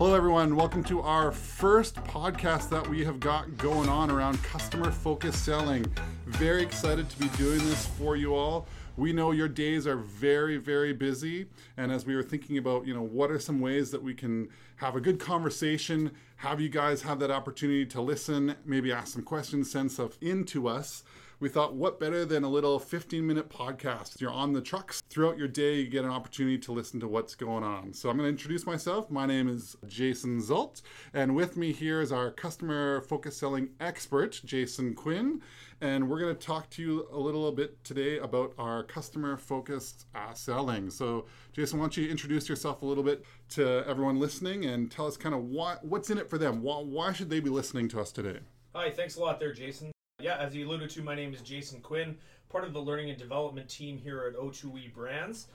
Hello, everyone. Welcome to our first podcast that we have got going on around customer focused selling. Very excited to be doing this for you all. We know your days are very, very busy. And as we were thinking about, you know, what are some ways that we can have a good conversation, have you guys have that opportunity to listen, maybe ask some questions, send stuff into us we thought, what better than a little 15 minute podcast? You're on the trucks throughout your day, you get an opportunity to listen to what's going on. So I'm going to introduce myself. My name is Jason Zult, and with me here is our customer focus selling expert, Jason Quinn. And we're going to talk to you a little bit today about our customer focused uh, selling. So, Jason, why don't you introduce yourself a little bit to everyone listening and tell us kind of what, what's in it for them? Why, why should they be listening to us today? Hi, thanks a lot there, Jason. Yeah, as you alluded to, my name is Jason Quinn, part of the learning and development team here at O2E Brands.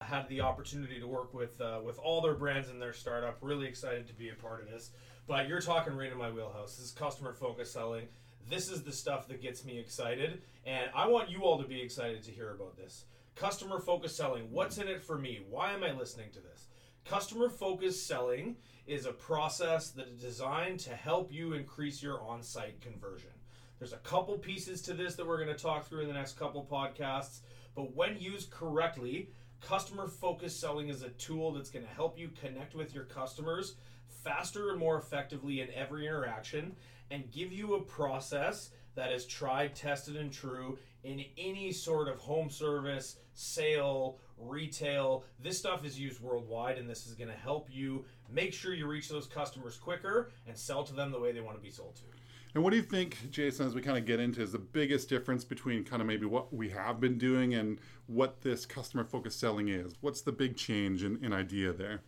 I had the opportunity to work with uh, with all their brands in their startup. Really excited to be a part of this. But you're talking right in my wheelhouse. This is customer focused selling. This is the stuff that gets me excited, and I want you all to be excited to hear about this. Customer focused selling. What's in it for me? Why am I listening to this? Customer focused selling is a process that is designed to help you increase your on site conversion. There's a couple pieces to this that we're going to talk through in the next couple podcasts, but when used correctly, customer focused selling is a tool that's going to help you connect with your customers faster and more effectively in every interaction and give you a process that is tried, tested, and true in any sort of home service, sale, retail. This stuff is used worldwide, and this is going to help you make sure you reach those customers quicker and sell to them the way they want to be sold to. And what do you think, Jason, as we kind of get into, is the biggest difference between kind of maybe what we have been doing and what this customer focused selling is? What's the big change in, in idea there?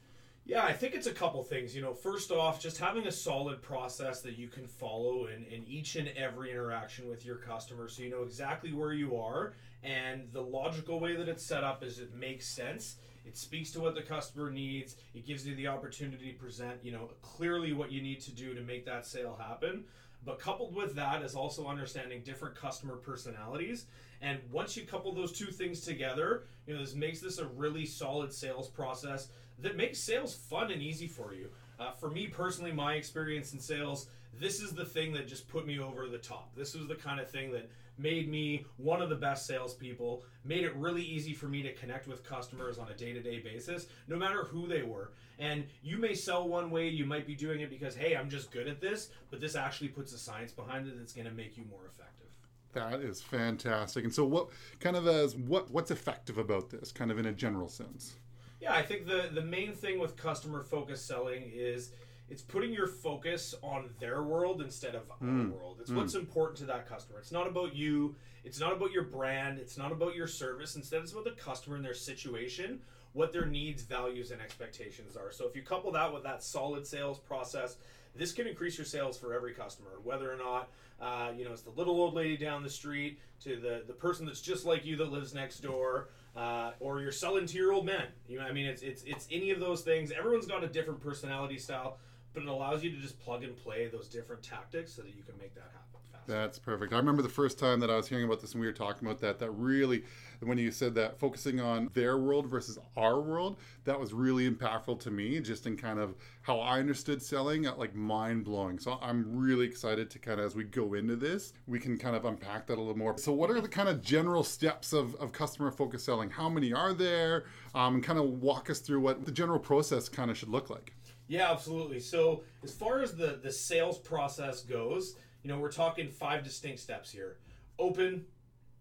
Yeah, I think it's a couple things. You know, first off, just having a solid process that you can follow in, in each and every interaction with your customer so you know exactly where you are. And the logical way that it's set up is it makes sense. It speaks to what the customer needs. It gives you the opportunity to present, you know, clearly what you need to do to make that sale happen. But coupled with that is also understanding different customer personalities. And once you couple those two things together, you know, this makes this a really solid sales process that makes sales fun and easy for you. Uh, for me personally, my experience in sales, this is the thing that just put me over the top. This was the kind of thing that made me one of the best salespeople, made it really easy for me to connect with customers on a day to day basis, no matter who they were. And you may sell one way, you might be doing it because, hey, I'm just good at this, but this actually puts a science behind it that's going to make you more effective. That is fantastic. And so, what kind of as what what's effective about this, kind of in a general sense? Yeah, I think the the main thing with customer focused selling is it's putting your focus on their world instead of mm. our world. It's mm. what's important to that customer. It's not about you. It's not about your brand. It's not about your service. Instead, it's about the customer and their situation, what their needs, values, and expectations are. So if you couple that with that solid sales process, this can increase your sales for every customer, whether or not uh, you know it's the little old lady down the street to the the person that's just like you that lives next door. Uh, or you're selling to your old men. You know, I mean, it's it's it's any of those things. Everyone's got a different personality style but it allows you to just plug and play those different tactics so that you can make that happen. Faster. That's perfect. I remember the first time that I was hearing about this and we were talking about that. That really, when you said that, focusing on their world versus our world, that was really impactful to me, just in kind of how I understood selling, uh, like mind blowing. So I'm really excited to kind of, as we go into this, we can kind of unpack that a little more. So, what are the kind of general steps of, of customer focused selling? How many are there? Um, and kind of walk us through what the general process kind of should look like. Yeah, absolutely. So as far as the the sales process goes, you know, we're talking five distinct steps here: open,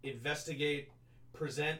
investigate, present,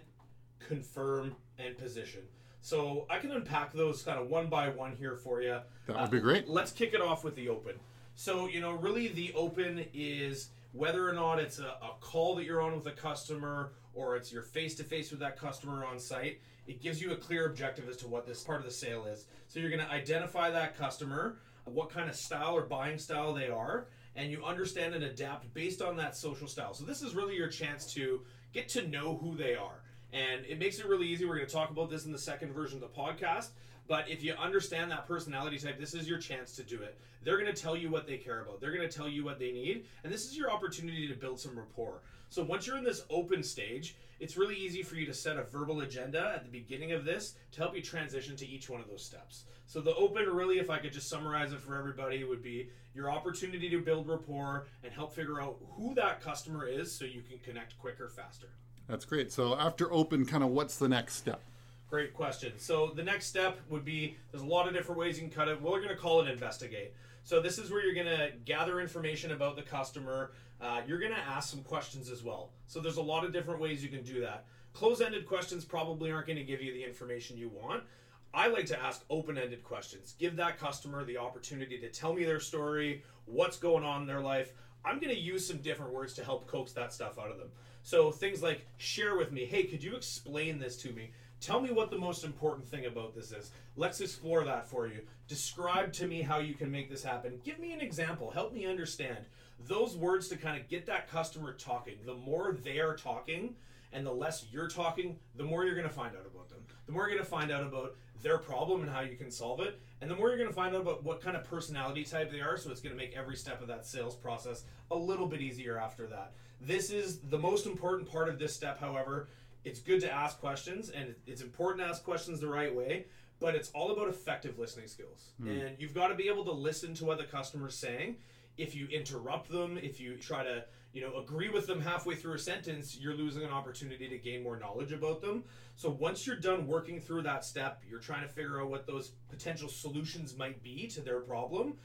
confirm, and position. So I can unpack those kind of one by one here for you. That would be great. Uh, let's kick it off with the open. So you know, really, the open is whether or not it's a, a call that you're on with a customer or it's your face to face with that customer on site it gives you a clear objective as to what this part of the sale is. So you're going to identify that customer, what kind of style or buying style they are, and you understand and adapt based on that social style. So this is really your chance to get to know who they are. And it makes it really easy. We're going to talk about this in the second version of the podcast. But if you understand that personality type, this is your chance to do it. They're going to tell you what they care about. They're going to tell you what they need, and this is your opportunity to build some rapport. So once you're in this open stage, it's really easy for you to set a verbal agenda at the beginning of this to help you transition to each one of those steps. So the open, really, if I could just summarize it for everybody, would be your opportunity to build rapport and help figure out who that customer is so you can connect quicker, faster. That's great. So after open, kind of what's the next step? Great question. So the next step would be there's a lot of different ways you can cut it. We're going to call it investigate. So this is where you're going to gather information about the customer. Uh, you're going to ask some questions as well. So there's a lot of different ways you can do that. Close-ended questions probably aren't going to give you the information you want. I like to ask open-ended questions. Give that customer the opportunity to tell me their story, what's going on in their life. I'm going to use some different words to help coax that stuff out of them. So things like share with me, hey, could you explain this to me? Tell me what the most important thing about this is. Let's explore that for you. Describe to me how you can make this happen. Give me an example. Help me understand. Those words to kind of get that customer talking. The more they are talking and the less you're talking, the more you're going to find out about them. The more you're going to find out about their problem and how you can solve it. And the more you're going to find out about what kind of personality type they are. So it's going to make every step of that sales process a little bit easier after that. This is the most important part of this step, however it's good to ask questions and it's important to ask questions the right way but it's all about effective listening skills mm. and you've got to be able to listen to what the customer's saying if you interrupt them if you try to you know agree with them halfway through a sentence you're losing an opportunity to gain more knowledge about them. So once you're done working through that step you're trying to figure out what those potential solutions might be to their problem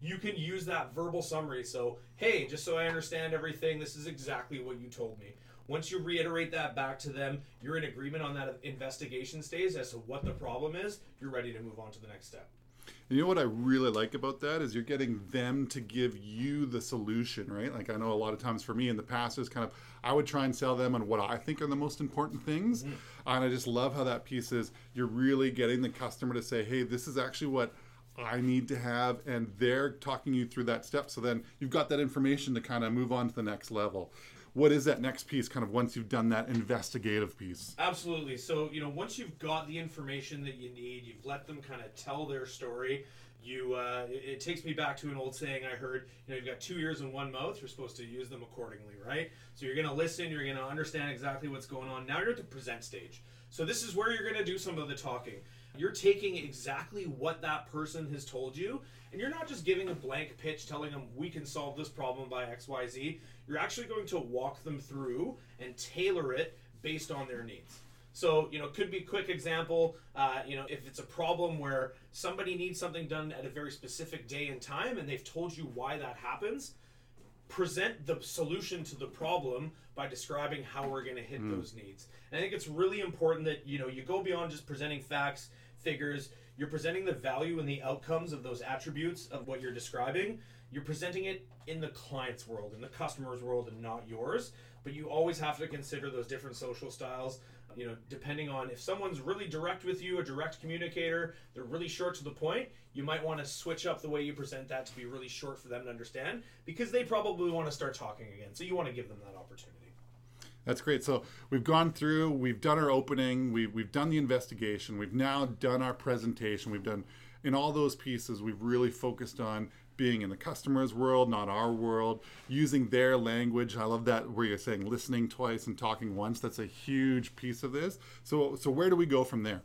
you can use that verbal summary. So hey just so i understand everything this is exactly what you told me. Once you reiterate that back to them, you're in agreement on that investigation stage as to what the problem is, you're ready to move on to the next step. You know what I really like about that is you're getting them to give you the solution, right? Like I know a lot of times for me in the past is kind of I would try and sell them on what I think are the most important things, mm-hmm. and I just love how that piece is. You're really getting the customer to say, "Hey, this is actually what." I need to have, and they're talking you through that step. So then you've got that information to kind of move on to the next level what is that next piece kind of once you've done that investigative piece? Absolutely. So you know once you've got the information that you need you've let them kind of tell their story you uh, it, it, takes me back to an old saying i heard you know you've got two ears and one mouth you're supposed to use them accordingly right? So you're going to listen you're going to understand exactly what's going on. Now you're at the present stage. So this is where you're going to do some of the talking. You're taking exactly what that person has told you and you're not just giving a blank pitch telling them we can solve this problem by xyz you're actually going to walk them through and tailor it based on their needs. So, you know, could be quick example, uh, you know, if it's a problem where somebody needs something done at a very specific day and time and they've told you why that happens, present the solution to the problem by describing how we're going to hit mm. those needs. And I think it's really important that, you know, you go beyond just presenting facts, figures, you're presenting the value and the outcomes of those attributes of what you're describing you're presenting it in the client's world, in the customer's world, and not yours. But you always have to consider those different social styles. You know, depending on if someone's really direct with you, a direct communicator, they're really short to the point, you might want to switch up the way you present that to be really short for them to understand because they probably want to start talking again. So you want to give them that opportunity. That's great. So we've gone through, we've done our opening, we've, we've done the investigation, we've now done our presentation, we've done in all those pieces, we've really focused on being in the customer's world, not our world, using their language. I love that where you're saying listening twice and talking once. That's a huge piece of this. So, so where do we go from there?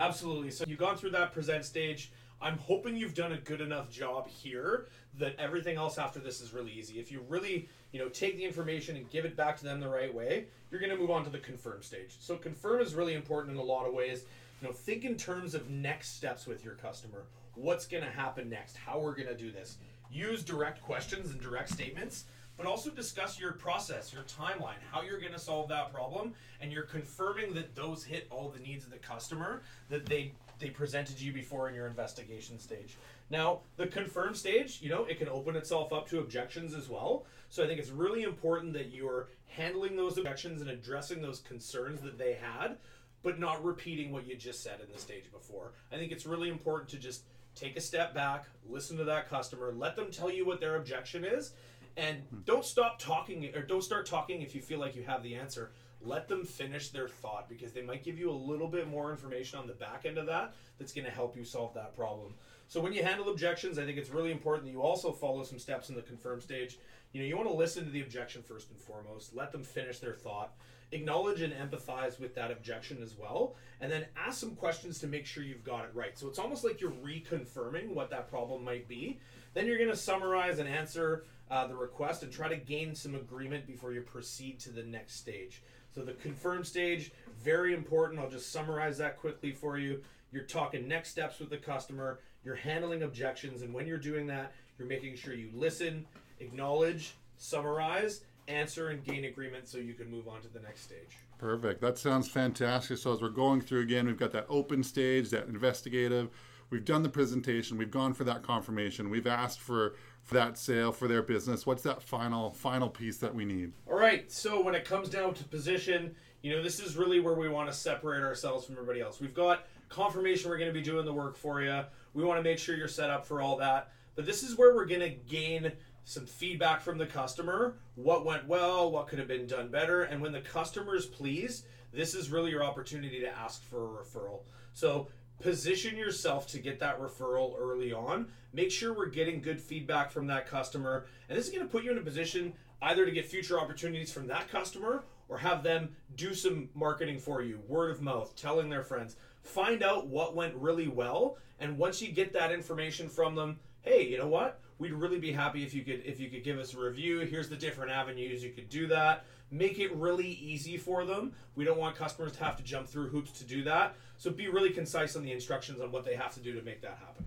Absolutely. So you've gone through that present stage. I'm hoping you've done a good enough job here that everything else after this is really easy. If you really, you know, take the information and give it back to them the right way, you're going to move on to the confirm stage. So confirm is really important in a lot of ways. You know, think in terms of next steps with your customer what's going to happen next, how we're going to do this. Use direct questions and direct statements, but also discuss your process, your timeline, how you're going to solve that problem, and you're confirming that those hit all the needs of the customer that they they presented you before in your investigation stage. Now, the confirm stage, you know, it can open itself up to objections as well. So I think it's really important that you're handling those objections and addressing those concerns that they had, but not repeating what you just said in the stage before. I think it's really important to just take a step back, listen to that customer, let them tell you what their objection is, and don't stop talking or don't start talking if you feel like you have the answer. Let them finish their thought because they might give you a little bit more information on the back end of that that's going to help you solve that problem. So when you handle objections, I think it's really important that you also follow some steps in the confirm stage. You know, you want to listen to the objection first and foremost, let them finish their thought, acknowledge and empathize with that objection as well, and then ask some questions to make sure you've got it right. So it's almost like you're reconfirming what that problem might be. Then you're going to summarize and answer uh, the request and try to gain some agreement before you proceed to the next stage. So the confirm stage, very important. I'll just summarize that quickly for you. You're talking next steps with the customer, you're handling objections, and when you're doing that, you're making sure you listen, acknowledge, summarize, answer, and gain agreement so you can move on to the next stage. Perfect. That sounds fantastic. So as we're going through again, we've got that open stage, that investigative. We've done the presentation. We've gone for that confirmation. We've asked for, for that sale for their business. What's that final final piece that we need? All right. So when it comes down to position, you know, this is really where we want to separate ourselves from everybody else. We've got confirmation we're going to be doing the work for you. We want to make sure you're set up for all that. But this is where we're going to gain some feedback from the customer what went well what could have been done better and when the customer is pleased this is really your opportunity to ask for a referral. So position yourself to get that referral early on. Make sure we're getting good feedback from that customer and this is going to put you in a position either to get future opportunities from that customer or have them do some marketing for you word of mouth telling their friends. Find out what went really well and once you get that information from them hey you know what we'd really be happy if you could if you could give us a review. Here's the different avenues you could do that. Make it really easy for them. We don't want customers to have to jump through hoops to do that. So be really concise on the instructions on what they have to do to make that happen.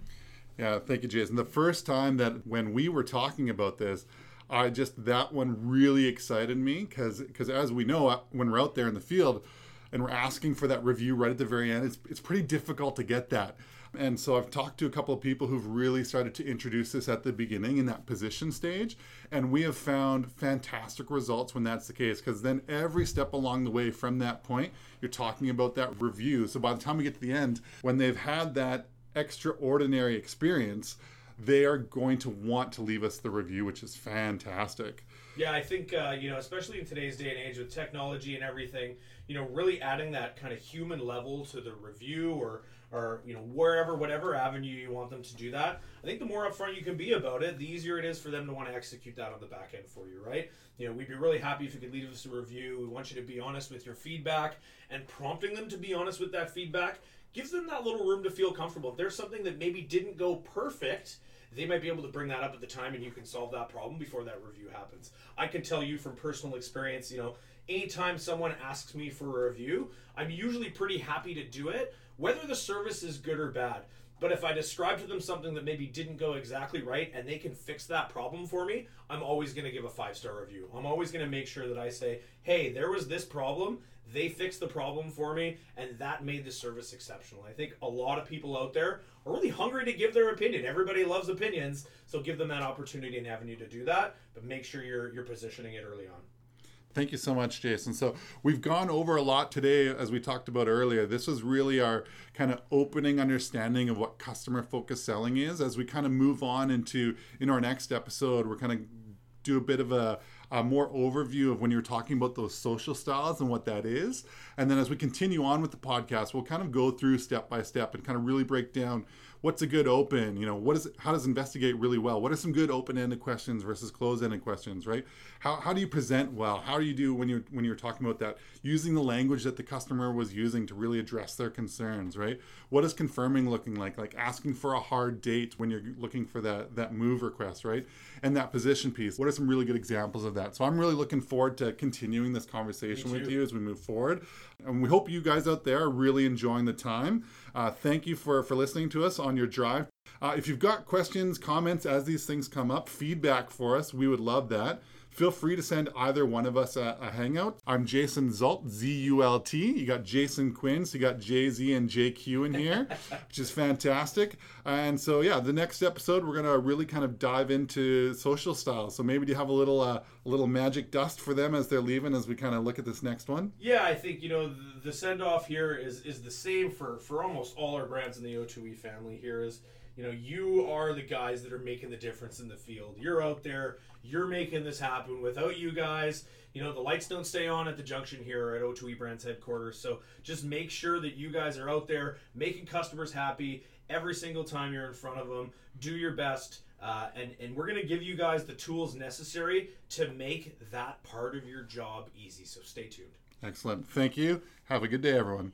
Yeah thank you jason. The first time that when we were talking about this i just that one really excited me because because as we know uh, when we're out there in the field and we're asking for that review right at the very end it's, it's pretty difficult to get that and so I've talked to a couple of people who've really started to introduce this at the beginning in that position stage. And we have found fantastic results when that's the case, because then every step along the way from that point, you're talking about that review. So by the time we get to the end, when they've had that extraordinary experience, they are going to want to leave us the review, which is fantastic. Yeah, I think uh, you know, especially in today's day and age with technology and everything, you know, really adding that kind of human level to the review or or you know wherever whatever avenue you want them to do that i think the more upfront you can be about it the easier it is for them to want to execute that on the back end for you right? You know we'd be really happy if you could leave us a review. We want you to be honest with your feedback and prompting them to be honest with that feedback gives them that little room to feel comfortable. If there's something that maybe didn't go perfect they might be able to bring that up at the time and you can solve that problem before that review happens. I can tell you from personal experience you know anytime someone asks me for a review i'm usually pretty happy to do it whether the service is good or bad. But if I describe to them something that maybe didn't go exactly right and they can fix that problem for me, I'm always going to give a five star review. I'm always going to make sure that I say, hey, there was this problem. They fixed the problem for me, and that made the service exceptional. I think a lot of people out there are really hungry to give their opinion. Everybody loves opinions, so give them that opportunity and avenue to do that, but make sure you're, you're positioning it early on. Thank you so much, Jason. So we've gone over a lot today, as we talked about earlier. This was really our kind of opening understanding of what customer focused selling is. As we kind of move on into in our next episode, we're kind of do a bit of a, a, more overview of when you're talking about those social styles and what that is. And then as we continue on with the podcast, we'll kind of go through step by step and kind of really break down what's a good open you know what is how does investigate really well? What are some good open-ended questions versus closed-ended questions right? How, how do you present well? How do you do when you're when you're talking about that? Using the language that the customer was using to really address their concerns right? What is confirming looking like? Like asking for a hard date when you're looking for that that move request right? And that position piece. What are some really good examples of that. So i'm really looking forward to continuing this conversation with you as we move forward. And we hope you guys out there are really enjoying the time. Uh, thank you for, for listening to us on your drive. Uh, if you've got questions, comments as these things come up, feedback for us, we would love that feel free to send either one of us a, a hangout. I'm Jason Zult, Z U L T. You got Jason Quinn, so you got Jay Z and JQ in here, which is fantastic. And so, yeah, the next episode we're gonna really kind of dive into social styles. So maybe do you have a little uh, a little magic dust for them as they're leaving as we kind of look at this next one? Yeah, I think you know the, the send off here is is the same for for almost all our brands in the O2E family. Here is you know you are the guys that are making the difference in the field. You're out there you're making this happen. Without you guys, you know, the lights don't stay on at the junction here at O2E Brands headquarters. So just make sure that you guys are out there making customers happy, every single time you're in front of them. Do your best. Uh, and, and we're going to give you guys the tools necessary to make that part of your job easy. So stay tuned. Excellent. Thank you. Have a good day, everyone.